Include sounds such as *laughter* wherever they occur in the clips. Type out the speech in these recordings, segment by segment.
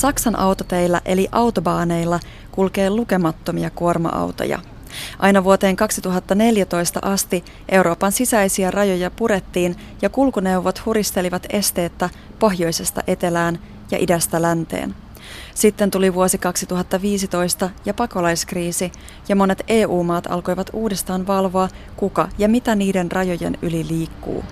Saksan autoteillä eli autobaaneilla kulkee lukemattomia kuorma-autoja. Aina vuoteen 2014 asti Euroopan sisäisiä rajoja purettiin ja kulkuneuvot huristelivat esteettä pohjoisesta etelään ja idästä länteen. Sitten tuli vuosi 2015 ja pakolaiskriisi, ja monet EU-maat alkoivat uudestaan valvoa, kuka ja mitä niiden rajojen yli liikkuu.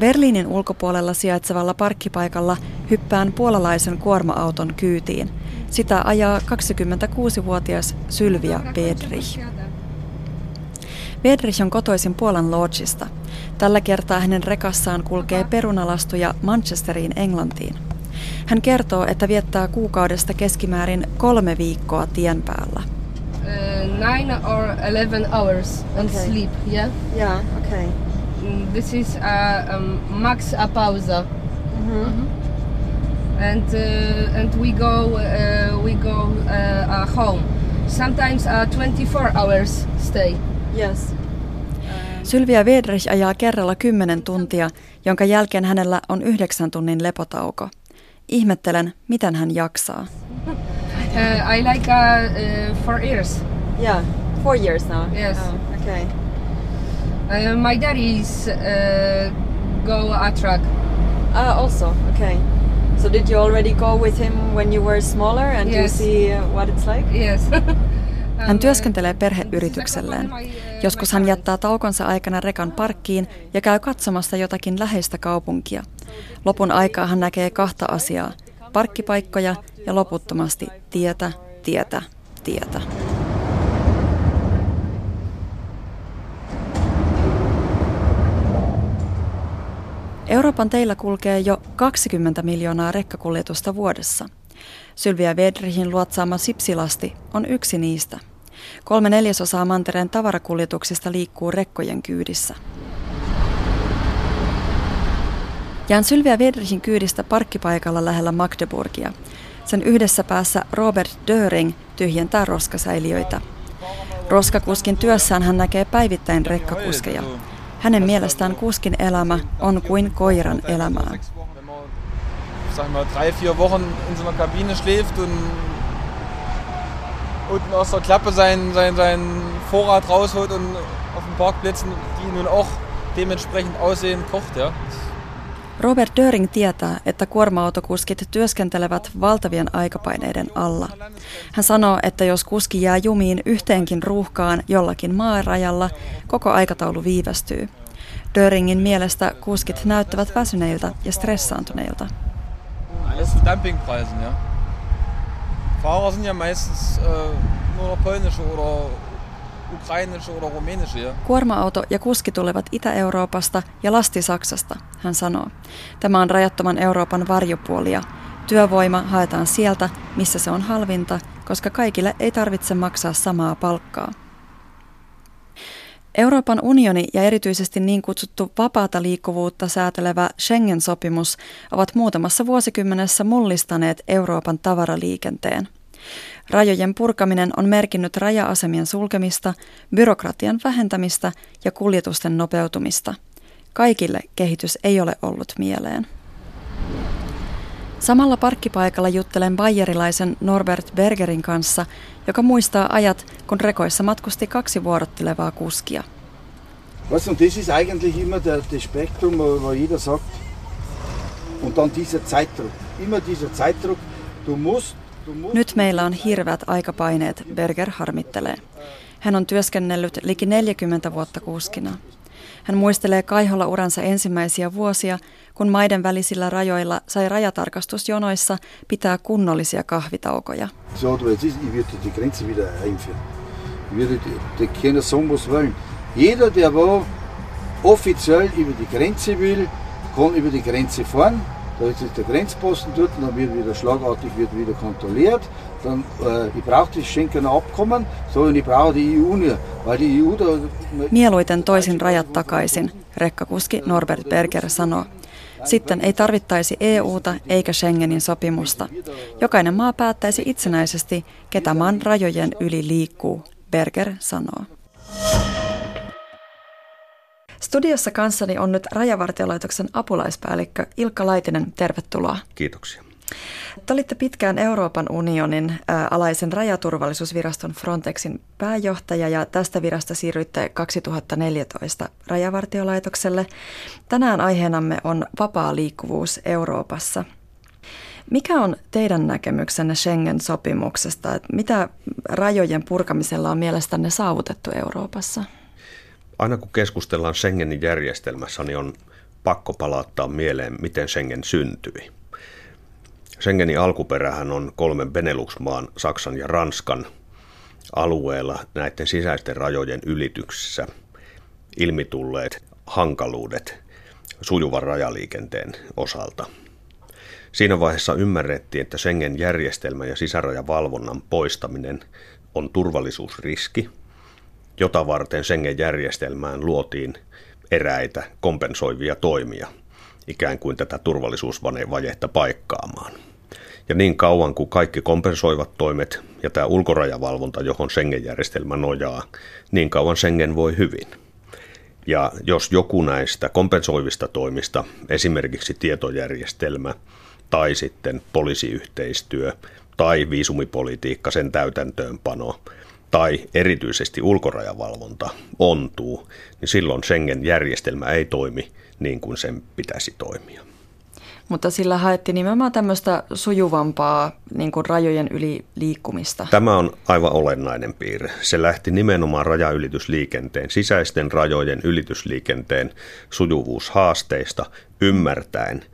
Berliinin ulkopuolella sijaitsevalla parkkipaikalla hyppään puolalaisen kuorma-auton kyytiin. Sitä ajaa 26-vuotias Sylvia Bedrich. Bedrich on kotoisin Puolan Lodgista. Tällä kertaa hänen rekassaan kulkee perunalastuja Manchesteriin Englantiin. Hän kertoo, että viettää kuukaudesta keskimäärin kolme viikkoa tien päällä. Uh, nine or eleven hours on okay. sleep, yeah? Yeah, okay. Mm, this is uh, um, max a pausa. Mm-hmm. Mm-hmm. And uh, and we go uh, we go uh, home. Sometimes a 24 hours stay. Yes. Sylvia Vedrich ajaa kerralla 10 tuntia, jonka jälkeen hänellä on yhdeksän tunnin lepotauko. Ihmettelen, miten hän jaksaa. *laughs* Uh, I like uh, uh, four years. Yeah, four years now. Yes. Oh, okay. Uh, my daddy's uh, go a truck. Ah, also, okay. So did you already go with him when you were smaller and yes. you see uh, what it's like? Yes. *laughs* Hän työskentelee perheyritykselleen. Joskus hän jättää taukonsa aikana rekan parkkiin ja käy katsomassa jotakin läheistä kaupunkia. Lopun aikaa hän näkee kahta asiaa, parkkipaikkoja ja loputtomasti tietä, tietä, tietä. Euroopan teillä kulkee jo 20 miljoonaa rekkakuljetusta vuodessa. Sylvia Vedrihin luotsaama sipsilasti on yksi niistä. Kolme neljäsosaa mantereen tavarakuljetuksista liikkuu rekkojen kyydissä. Jään Sylvia Vedrihin kyydistä parkkipaikalla lähellä Magdeburgia. Sen yhdessä päässä Robert Döring tyhjentää roskasäiliöitä. Roskakuskin työssään hän näkee päivittäin rekkakuskeja. Hänen mielestään kuskin elämä on kuin koiran elämää. Sag mal, drei, vier Wochen in so einer Kabine schläft und unten aus der Klappe sein, sein, sein Vorrat rausholt und auf den Parkplätzen, die nun auch dementsprechend aussehen, kocht. Ja. Robert Döring tietää, että kuorma-autokuskit työskentelevät valtavien aikapaineiden alla. Hän sanoo, että jos kuski jää jumiin yhteenkin ruuhkaan jollakin maarajalla, koko aikataulu viivästyy. Döringin mielestä kuskit näyttävät väsyneiltä ja stressaantuneilta. Ja. Fahrer sind ja meistens äh, nur polnische oder ukrainische oder rumänische. Ja. Kuorma-auto ja kuski tulevat Itä-Euroopasta ja lasti Saksasta, hän sanoo. Tämä on rajattoman Euroopan varjopuolia. Työvoima haetaan sieltä, missä se on halvinta, koska kaikille ei tarvitse maksaa samaa palkkaa. Euroopan unioni ja erityisesti niin kutsuttu vapaata liikkuvuutta säätelevä Schengen-sopimus ovat muutamassa vuosikymmenessä mullistaneet Euroopan tavaraliikenteen. Rajojen purkaminen on merkinnyt raja-asemien sulkemista, byrokratian vähentämistä ja kuljetusten nopeutumista. Kaikille kehitys ei ole ollut mieleen. Samalla parkkipaikalla juttelen bayerilaisen Norbert Bergerin kanssa, joka muistaa ajat, kun rekoissa matkusti kaksi vuorottelevaa kuskia. Weißt, und das ist eigentlich immer der, Spektrum, wo jeder sagt, und dann dieser Zeitdruck. Immer dieser Zeitdruck, du musst nyt meillä on hirveät aikapaineet, Berger harmittelee. Hän on työskennellyt liki 40 vuotta kuskina. Hän muistelee kaiholla uransa ensimmäisiä vuosia, kun maiden välisillä rajoilla sai rajatarkastusjonoissa pitää kunnollisia kahvitaukoja. Jeder, der wo offiziell über die Grenze will, kann über die Grenze fahren. Da ist der Grenzposten dort, dann wird wieder schlagartig wird wieder kontrolliert. Dann, äh, ich brauche das Schenkener Abkommen, so und ich brauche die EU nicht, weil die EU da... Mieluiten toisin rajat takaisin, rekkakuski Norbert Berger sanoo. Sitten ei tarvittaisi EUta eikä Schengenin sopimusta. Jokainen maa päättäisi itsenäisesti, ketä maan rajojen yli liikkuu, Berger sanoo. Studiossa kanssani on nyt Rajavartiolaitoksen apulaispäällikkö Ilkka Laitinen. Tervetuloa. Kiitoksia. Te olitte pitkään Euroopan unionin alaisen rajaturvallisuusviraston Frontexin pääjohtaja ja tästä virasta siirryitte 2014 Rajavartiolaitokselle. Tänään aiheenamme on vapaa liikkuvuus Euroopassa. Mikä on teidän näkemyksenne Schengen-sopimuksesta? Mitä rajojen purkamisella on mielestänne saavutettu Euroopassa? Aina kun keskustellaan Schengenin järjestelmässä, niin on pakko palauttaa mieleen, miten Schengen syntyi. Schengenin alkuperähän on kolmen Benelux-maan, Saksan ja Ranskan alueella näiden sisäisten rajojen ylityksissä ilmitulleet hankaluudet sujuvan rajaliikenteen osalta. Siinä vaiheessa ymmärrettiin, että Schengen-järjestelmä ja sisärajavalvonnan poistaminen on turvallisuusriski, jota varten Schengen-järjestelmään luotiin eräitä kompensoivia toimia – ikään kuin tätä turvallisuusvajetta paikkaamaan. Ja niin kauan kuin kaikki kompensoivat toimet ja tämä ulkorajavalvonta, johon Schengen-järjestelmä nojaa, niin kauan Schengen voi hyvin. Ja jos joku näistä kompensoivista toimista, esimerkiksi tietojärjestelmä tai sitten poliisiyhteistyö tai viisumipolitiikka, sen täytäntöönpano tai erityisesti ulkorajavalvonta ontuu, niin silloin Schengen-järjestelmä ei toimi niin kuin sen pitäisi toimia. Mutta sillä haettiin nimenomaan tämmöistä sujuvampaa niin kuin rajojen yli liikkumista. Tämä on aivan olennainen piirre. Se lähti nimenomaan rajaylitysliikenteen, sisäisten rajojen ylitysliikenteen sujuvuushaasteista ymmärtäen,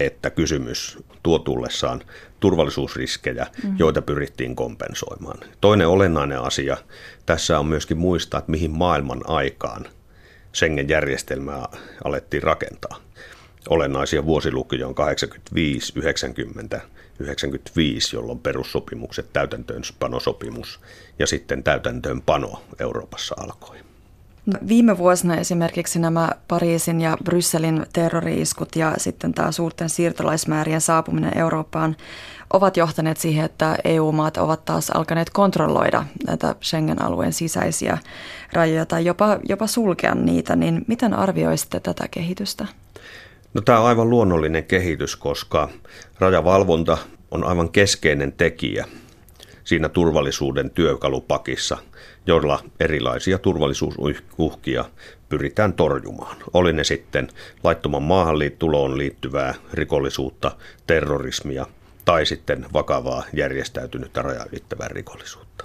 että kysymys tuo tullessaan turvallisuusriskejä, mm-hmm. joita pyrittiin kompensoimaan. Toinen olennainen asia tässä on myöskin muistaa, että mihin maailman aikaan Schengen-järjestelmää alettiin rakentaa. Olennaisia vuosilukuja on 85, 90, 95, jolloin perussopimukset, täytäntöönpanosopimus ja sitten täytäntöönpano Euroopassa alkoi. Viime vuosina esimerkiksi nämä Pariisin ja Brysselin terrori-iskut ja sitten tämä suurten siirtolaismäärien saapuminen Eurooppaan ovat johtaneet siihen, että EU-maat ovat taas alkaneet kontrolloida näitä Schengen-alueen sisäisiä rajoja tai jopa, jopa sulkea niitä. Niin miten arvioisitte tätä kehitystä? No, tämä on aivan luonnollinen kehitys, koska rajavalvonta on aivan keskeinen tekijä siinä turvallisuuden työkalupakissa, jolla erilaisia turvallisuusuhkia pyritään torjumaan. Oli ne sitten laittoman maahanliittuloon liittyvää rikollisuutta, terrorismia tai sitten vakavaa järjestäytynyttä rajaylittävää rikollisuutta.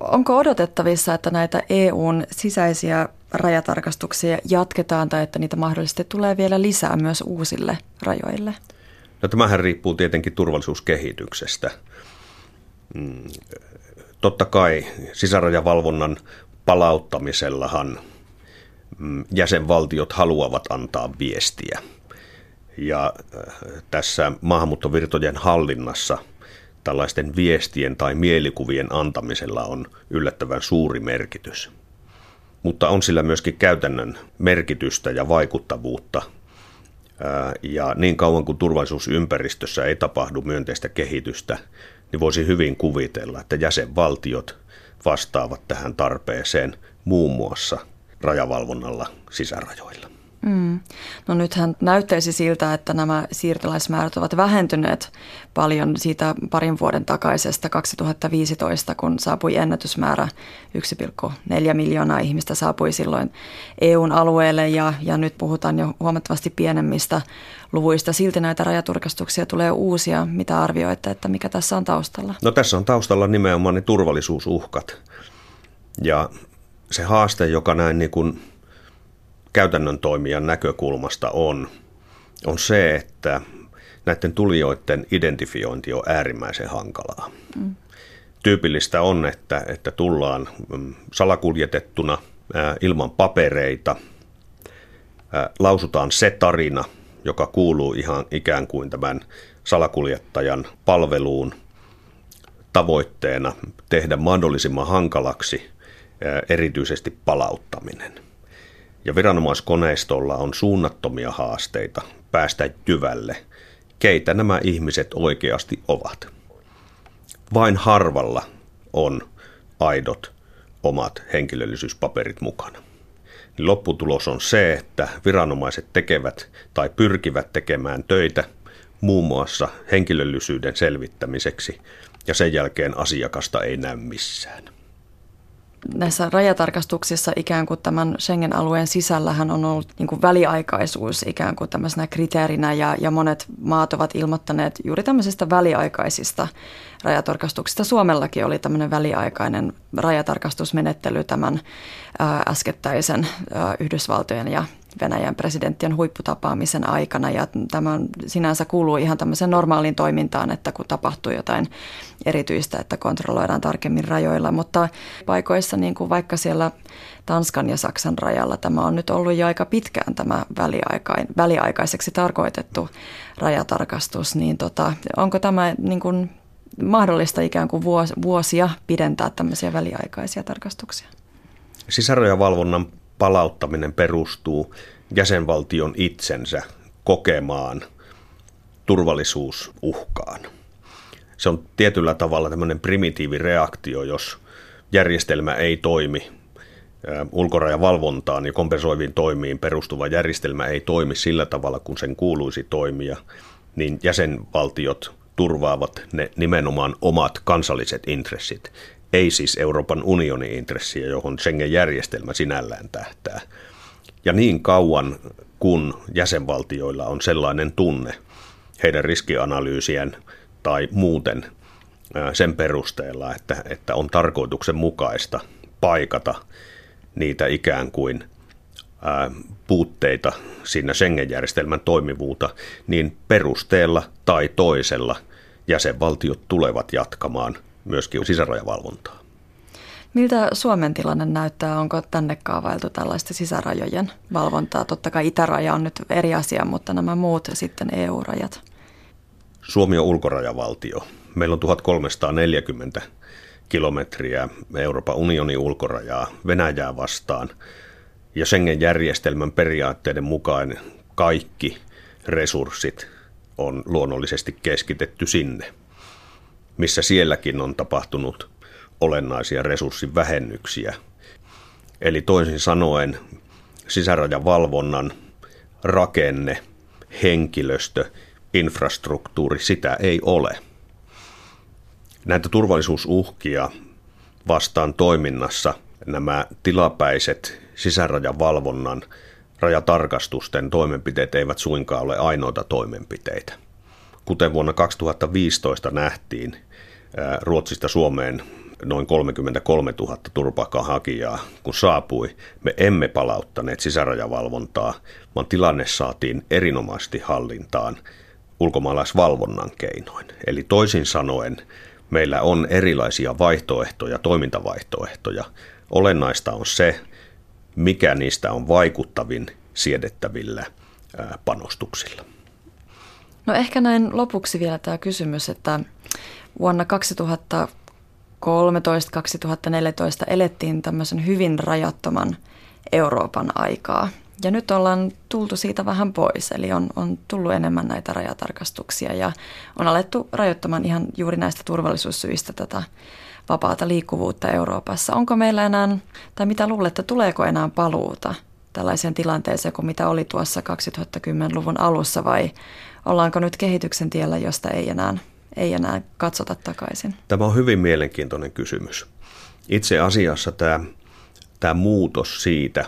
Onko odotettavissa, että näitä EUn sisäisiä rajatarkastuksia jatketaan tai että niitä mahdollisesti tulee vielä lisää myös uusille rajoille? No tämähän riippuu tietenkin turvallisuuskehityksestä. Mm, totta kai sisärajavalvonnan palauttamisellahan mm, jäsenvaltiot haluavat antaa viestiä. Ja äh, tässä maahanmuuttovirtojen hallinnassa tällaisten viestien tai mielikuvien antamisella on yllättävän suuri merkitys. Mutta on sillä myöskin käytännön merkitystä ja vaikuttavuutta. Äh, ja niin kauan kuin turvallisuusympäristössä ei tapahdu myönteistä kehitystä, niin voisi hyvin kuvitella, että jäsenvaltiot vastaavat tähän tarpeeseen muun muassa rajavalvonnalla sisärajoilla. Mm. No nythän näyttäisi siltä, että nämä siirtolaismäärät ovat vähentyneet paljon siitä parin vuoden takaisesta 2015, kun saapui ennätysmäärä 1,4 miljoonaa ihmistä saapui silloin EUn alueelle ja, ja nyt puhutaan jo huomattavasti pienemmistä luvuista. Silti näitä rajaturkastuksia tulee uusia. Mitä arvioitte, että mikä tässä on taustalla? No tässä on taustalla nimenomaan ne turvallisuusuhkat ja se haaste, joka näin niin kuin käytännön toimijan näkökulmasta on, on se, että näiden tulijoiden identifiointi on äärimmäisen hankalaa. Mm. Tyypillistä on, että, että tullaan mm, salakuljetettuna ää, ilman papereita, ää, lausutaan se tarina, joka kuuluu ihan ikään kuin tämän salakuljettajan palveluun tavoitteena tehdä mahdollisimman hankalaksi erityisesti palauttaminen – ja viranomaiskoneistolla on suunnattomia haasteita päästä jyvälle, keitä nämä ihmiset oikeasti ovat. Vain harvalla on aidot omat henkilöllisyyspaperit mukana. Niin lopputulos on se, että viranomaiset tekevät tai pyrkivät tekemään töitä muun muassa henkilöllisyyden selvittämiseksi ja sen jälkeen asiakasta ei näy missään näissä rajatarkastuksissa ikään kuin tämän Schengen-alueen sisällähän on ollut niin kuin väliaikaisuus ikään kuin tämmöisenä kriteerinä ja, ja monet maat ovat ilmoittaneet juuri tämmöisistä väliaikaisista rajatarkastuksista. Suomellakin oli tämmöinen väliaikainen rajatarkastusmenettely tämän äskettäisen Yhdysvaltojen ja Venäjän presidenttien huipputapaamisen aikana ja tämä sinänsä kuuluu ihan tämmöiseen normaaliin toimintaan, että kun tapahtuu jotain erityistä, että kontrolloidaan tarkemmin rajoilla, mutta paikoissa niin kuin vaikka siellä Tanskan ja Saksan rajalla tämä on nyt ollut jo aika pitkään tämä väliaikaiseksi tarkoitettu rajatarkastus, niin tota, onko tämä niin kuin mahdollista ikään kuin vuosia pidentää tämmöisiä väliaikaisia tarkastuksia? Sisärajavalvonnan palauttaminen perustuu jäsenvaltion itsensä kokemaan turvallisuusuhkaan. Se on tietyllä tavalla tämmöinen primitiivireaktio, jos järjestelmä ei toimi, ulkorajavalvontaan ja kompensoiviin toimiin perustuva järjestelmä ei toimi sillä tavalla, kun sen kuuluisi toimia, niin jäsenvaltiot turvaavat ne nimenomaan omat kansalliset intressit ei siis Euroopan unionin intressiä, johon Schengen-järjestelmä sinällään tähtää. Ja niin kauan kun jäsenvaltioilla on sellainen tunne heidän riskianalyysien tai muuten sen perusteella, että, että on tarkoituksenmukaista paikata niitä ikään kuin puutteita siinä Schengen-järjestelmän toimivuutta, niin perusteella tai toisella jäsenvaltiot tulevat jatkamaan myöskin sisärajavalvontaa. Miltä Suomen tilanne näyttää? Onko tänne kaavailtu tällaista sisärajojen valvontaa? Totta kai itäraja on nyt eri asia, mutta nämä muut sitten EU-rajat. Suomi on ulkorajavaltio. Meillä on 1340 kilometriä Euroopan unionin ulkorajaa Venäjää vastaan. Ja Schengen-järjestelmän periaatteiden mukaan kaikki resurssit on luonnollisesti keskitetty sinne missä sielläkin on tapahtunut olennaisia resurssivähennyksiä. Eli toisin sanoen sisärajavalvonnan rakenne, henkilöstö, infrastruktuuri, sitä ei ole. Näitä turvallisuusuhkia vastaan toiminnassa nämä tilapäiset sisärajavalvonnan rajatarkastusten toimenpiteet eivät suinkaan ole ainoita toimenpiteitä. Kuten vuonna 2015 nähtiin, Ruotsista Suomeen noin 33 000 turvapaikanhakijaa, kun saapui, me emme palauttaneet sisärajavalvontaa, vaan tilanne saatiin erinomaisesti hallintaan ulkomaalaisvalvonnan keinoin. Eli toisin sanoen meillä on erilaisia vaihtoehtoja, toimintavaihtoehtoja. Olennaista on se, mikä niistä on vaikuttavin siedettävillä panostuksilla. No ehkä näin lopuksi vielä tämä kysymys, että vuonna 2013-2014 elettiin tämmöisen hyvin rajattoman Euroopan aikaa. Ja nyt ollaan tultu siitä vähän pois, eli on, on tullut enemmän näitä rajatarkastuksia ja on alettu rajoittamaan ihan juuri näistä turvallisuussyistä tätä vapaata liikkuvuutta Euroopassa. Onko meillä enää, tai mitä luulette, tuleeko enää paluuta tällaiseen tilanteeseen kuin mitä oli tuossa 2010-luvun alussa vai ollaanko nyt kehityksen tiellä, josta ei enää ei enää katsota takaisin? Tämä on hyvin mielenkiintoinen kysymys. Itse asiassa tämä, tämä muutos siitä,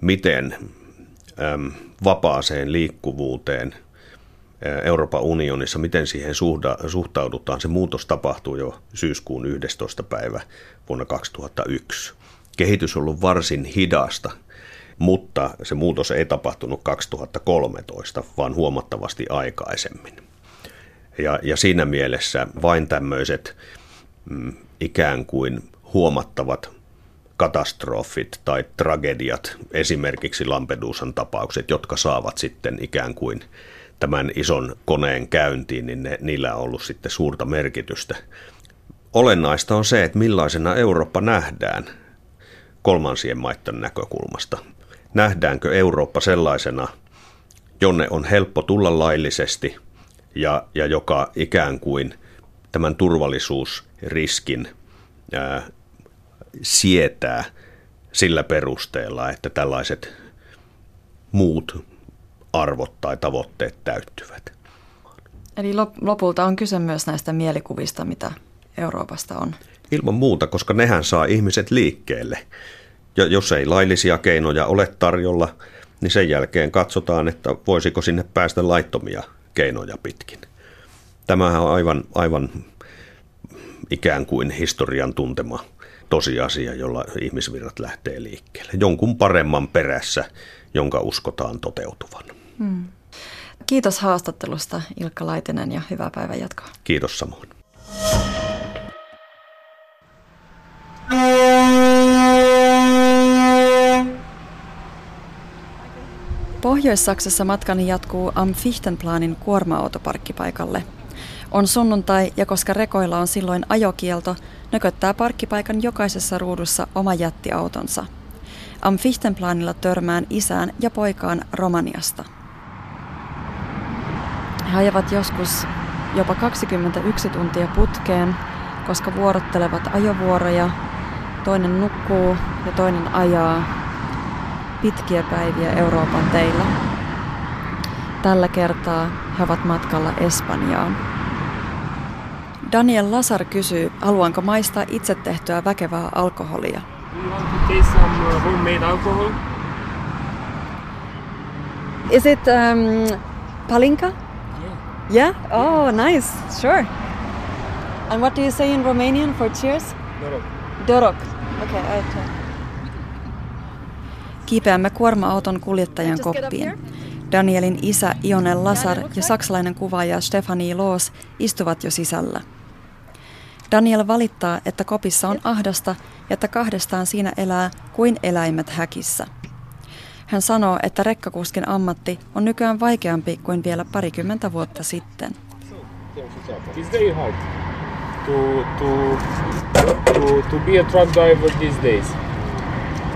miten äm, vapaaseen liikkuvuuteen Euroopan unionissa, miten siihen suhtaudutaan, se muutos tapahtuu jo syyskuun 11. päivä vuonna 2001. Kehitys on ollut varsin hidasta, mutta se muutos ei tapahtunut 2013, vaan huomattavasti aikaisemmin. Ja, ja siinä mielessä vain tämmöiset mm, ikään kuin huomattavat katastrofit tai tragediat, esimerkiksi Lampedusan tapaukset, jotka saavat sitten ikään kuin tämän ison koneen käyntiin, niin ne, niillä on ollut sitten suurta merkitystä. Olennaista on se, että millaisena Eurooppa nähdään kolmansien maiden näkökulmasta. Nähdäänkö Eurooppa sellaisena, jonne on helppo tulla laillisesti – ja, ja joka ikään kuin tämän turvallisuusriskin ää, sietää sillä perusteella, että tällaiset muut arvot tai tavoitteet täyttyvät. Eli lopulta on kyse myös näistä mielikuvista, mitä Euroopasta on. Ilman muuta, koska nehän saa ihmiset liikkeelle. Ja jos ei laillisia keinoja ole tarjolla, niin sen jälkeen katsotaan, että voisiko sinne päästä laittomia keinoja pitkin. Tämähän on aivan, aivan ikään kuin historian tuntema tosiasia, jolla ihmisvirrat lähtee liikkeelle. Jonkun paremman perässä, jonka uskotaan toteutuvan. Hmm. Kiitos haastattelusta Ilkka Laitinen ja hyvää päivän jatkoa. Kiitos samoin. Pohjois-Saksassa matkani jatkuu Am Fichtenplanin kuorma-autoparkkipaikalle. On sunnuntai ja koska rekoilla on silloin ajokielto, nököttää parkkipaikan jokaisessa ruudussa oma jättiautonsa. Am Fichtenplanilla törmään isään ja poikaan Romaniasta. He ajavat joskus jopa 21 tuntia putkeen, koska vuorottelevat ajovuoroja. Toinen nukkuu ja toinen ajaa pitkiä päiviä Euroopan teillä. Tällä kertaa he ovat matkalla Espanjaan. Daniel Lasar kysyy, haluanko maistaa itse tehtyä väkevää alkoholia. Uh, Is it um, palinka? Yeah? Oh, nice. Sure. And what do you say in Romanian for cheers? Dorok. Dorok. Okay, I try. Kiipeämme kuorma-auton kuljettajan koppiin. Danielin isä Ionel Lazar ja saksalainen kuvaaja Stefanie Loos istuvat jo sisällä. Daniel valittaa, että kopissa on ahdasta ja että kahdestaan siinä elää kuin eläimet häkissä – hän sanoo, että rekkakuskin ammatti on nykyään vaikeampi kuin vielä parikymmentä vuotta sitten. To, to, to, to be a truck driver these days. It, it's changed because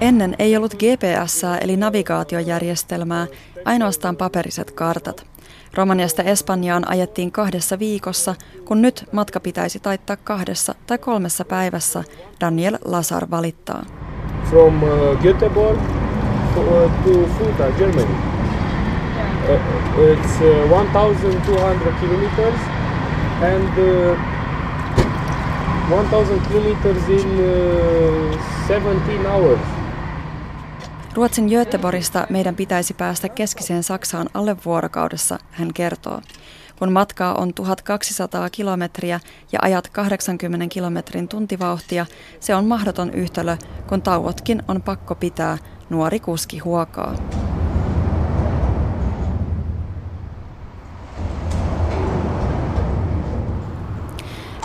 Ennen ei ollut GPS eli navigaatiojärjestelmää, ainoastaan paperiset kartat. Romaniasta Espanjaan ajettiin kahdessa viikossa, kun nyt matka pitäisi taittaa kahdessa tai kolmessa päivässä, Daniel Lazar valittaa from uh, Göteborg to, uh, to Fulda, Germany. Uh, it's uh, 1,200 kilometers and uh, 1,000 kilometers in uh, 17 hours. Ruotsin Göteborgista meidän pitäisi päästä keskiseen Saksaan alle vuorokaudessa, hän kertoo. Kun matkaa on 1200 kilometriä ja ajat 80 kilometrin tuntivauhtia, se on mahdoton yhtälö, kun tauotkin on pakko pitää, nuori kuski huokaa.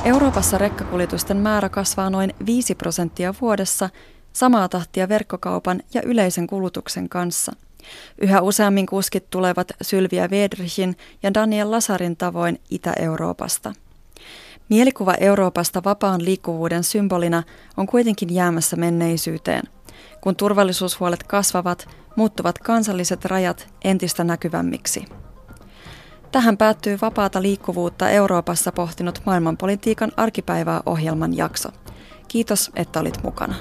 Euroopassa rekkakuljetusten määrä kasvaa noin 5 prosenttia vuodessa, samaa tahtia verkkokaupan ja yleisen kulutuksen kanssa – Yhä useammin kuskit tulevat Sylviä Vedrichin ja Daniel Lasarin tavoin Itä-Euroopasta. Mielikuva Euroopasta vapaan liikkuvuuden symbolina on kuitenkin jäämässä menneisyyteen. Kun turvallisuushuolet kasvavat, muuttuvat kansalliset rajat entistä näkyvämmiksi. Tähän päättyy vapaata liikkuvuutta Euroopassa pohtinut maailmanpolitiikan arkipäivää ohjelman jakso. Kiitos, että olit mukana.